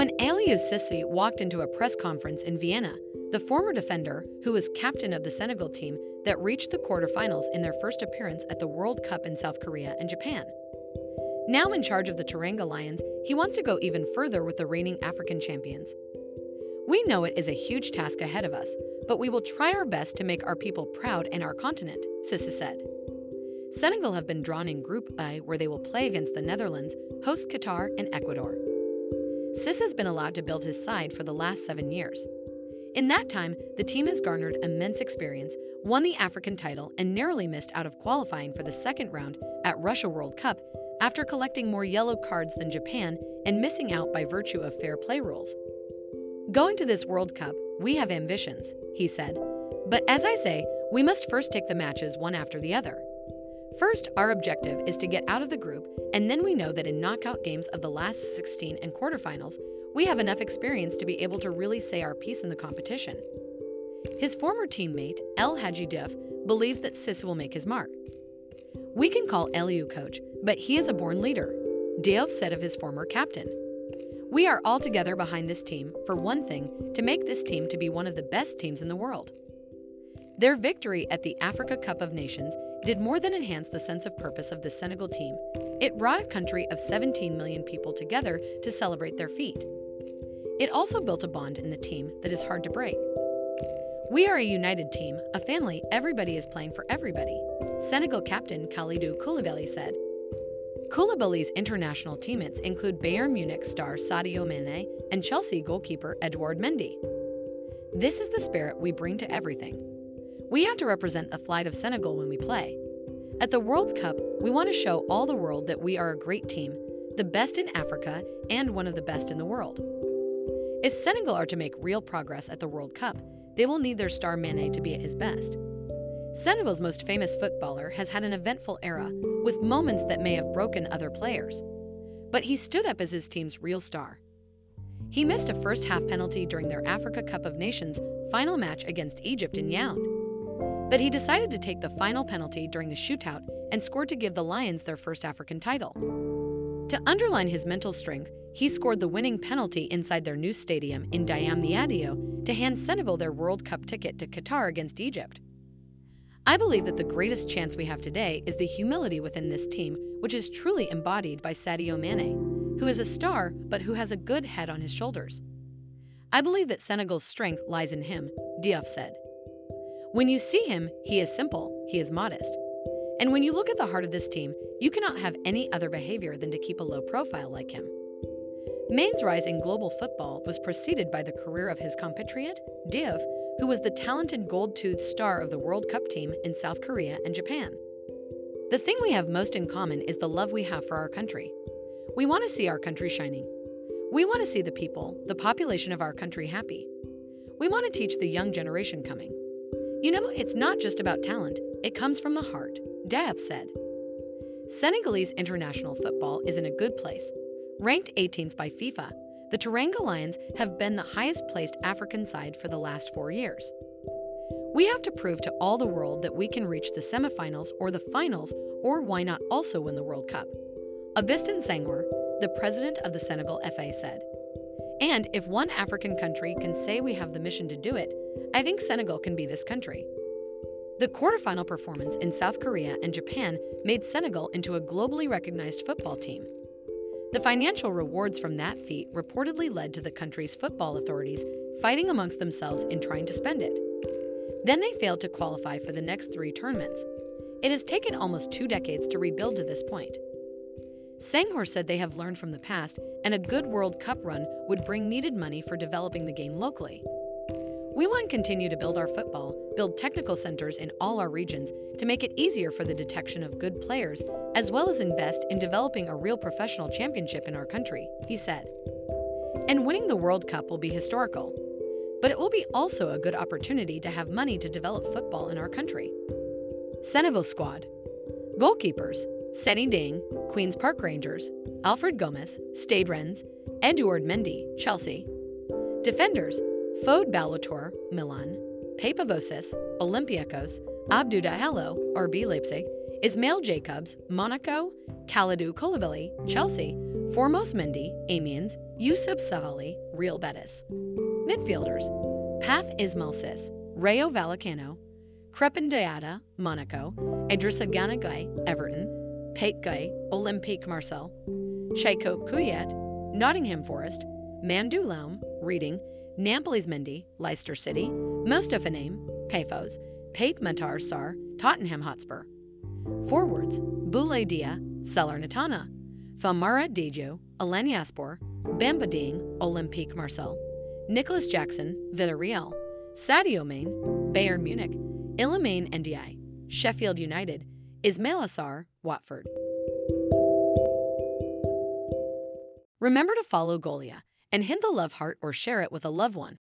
When Aliou Cissé walked into a press conference in Vienna, the former defender, who was captain of the Senegal team that reached the quarterfinals in their first appearance at the World Cup in South Korea and Japan. Now in charge of the Teranga Lions, he wants to go even further with the reigning African champions. We know it is a huge task ahead of us, but we will try our best to make our people proud and our continent, Cissé said. Senegal have been drawn in Group A, where they will play against the Netherlands, host Qatar, and Ecuador. Cissé has been allowed to build his side for the last seven years. In that time, the team has garnered immense experience, won the African title, and narrowly missed out of qualifying for the second round at Russia World Cup after collecting more yellow cards than Japan and missing out by virtue of fair play rules. Going to this World Cup, we have ambitions, he said. But as I say, we must first take the matches one after the other. First, our objective is to get out of the group, and then we know that in knockout games of the last 16 and quarterfinals, we have enough experience to be able to really say our piece in the competition. His former teammate, El Hadji Diouf, believes that Cissé will make his mark. We can call Aliou coach, but he is a born leader, Diouf said of his former captain. We are all together behind this team, for one thing, to make this team to be one of the best teams in the world. Their victory at the Africa Cup of Nations did more than enhance the sense of purpose of the Senegal team. It brought a country of 17 million people together to celebrate their feat. It also built a bond in the team that is hard to break. We are a united team, a family, everybody is playing for everybody, Senegal captain Kalidou Koulibaly said. Koulibaly's international teammates include Bayern Munich star Sadio Mane and Chelsea goalkeeper Edouard Mendy. This is the spirit we bring to everything. We have to represent the flight of Senegal when we play. At the World Cup, we want to show all the world that we are a great team, the best in Africa, and one of the best in the world. If Senegal are to make real progress at the World Cup, they will need their star Mane to be at his best. Senegal's most famous footballer has had an eventful era, with moments that may have broken other players. But he stood up as his team's real star. He missed a first half penalty during their Africa Cup of Nations final match against Egypt in Yaoundé. But he decided to take the final penalty during the shootout and scored to give the Lions their first African title. To underline his mental strength, he scored the winning penalty inside their new stadium in Diamniadio to hand Senegal their World Cup ticket to Qatar against Egypt. I believe that the greatest chance we have today is the humility within this team, which is truly embodied by Sadio Mane, who is a star but who has a good head on his shoulders. I believe that Senegal's strength lies in him, Diouf said. When you see him, he is simple, he is modest. And when you look at the heart of this team, you cannot have any other behavior than to keep a low profile like him. Mane's rise in global football was preceded by the career of his compatriot, Diouf, who was the talented gold-toothed star of the World Cup team in South Korea and Japan. The thing we have most in common is the love we have for our country. We want to see our country shining. We want to see the people, the population of our country happy. We want to teach the young generation coming. You know, it's not just about talent, it comes from the heart, Diouf said. Senegalese international football is in a good place. Ranked 18th by FIFA, the Teranga Lions have been the highest placed African side for the last four years. We have to prove to all the world that we can reach the semifinals or the finals, or why not also win the World Cup. Augustin Senghor, the president of the Senegal FA, said. And if one African country can say we have the mission to do it, I think Senegal can be this country. The quarterfinal performance in South Korea and Japan made Senegal into a globally recognized football team. The financial rewards from that feat reportedly led to the country's football authorities fighting amongst themselves in trying to spend it. Then they failed to qualify for the next three tournaments. It has taken almost two decades to rebuild to this point. Senghor said they have learned from the past, and a good World Cup run would bring needed money for developing the game locally. We want to continue to build our football, build technical centers in all our regions to make it easier for the detection of good players, as well as invest in developing a real professional championship in our country, he said. And winning the World Cup will be historical. But it will be also a good opportunity to have money to develop football in our country. Senegal squad Goalkeepers Seny Dieng, Queen's Park Rangers, Alfred Gomis, Stade Rennes, Edouard Mendy, Chelsea. Defenders Fode Ballo-Touré, Milan, Pape Abou Cissé, Olympiacos, Abdou Diallo, RB Leipzig, Ismail Jakobs, Monaco, Kalidou Koulibaly, Chelsea, Formose Mendy, Amiens, Youssouf Sabaly, Real Betis. Midfielders Pathé Ismaël Ciss, Rayo Vallecano, Krépin Diatta, Monaco, Idrissa Gana Gueye, Everton, Pape Olympique Marseille, Cheikhou Kouyaté, Nottingham Forest, Mamadou Loum, Reading, Nampalys Mendy, Leicester City, Moustapha Name, Pafos, Pape Matar Sarr, Tottenham Hotspur. Forwards, Boulaye Dia, Salernitana, Famara Diédhiou, Alanyaspor, Bamba Dieng, Olympique Marseille, Nicolas Jackson, Villarreal, Sadio Mane, Bayern Munich, Iliman Ndiaye, Sheffield United, Ismaïla Sarr, Watford. Remember to follow Golia and hit the love heart or share it with a loved one.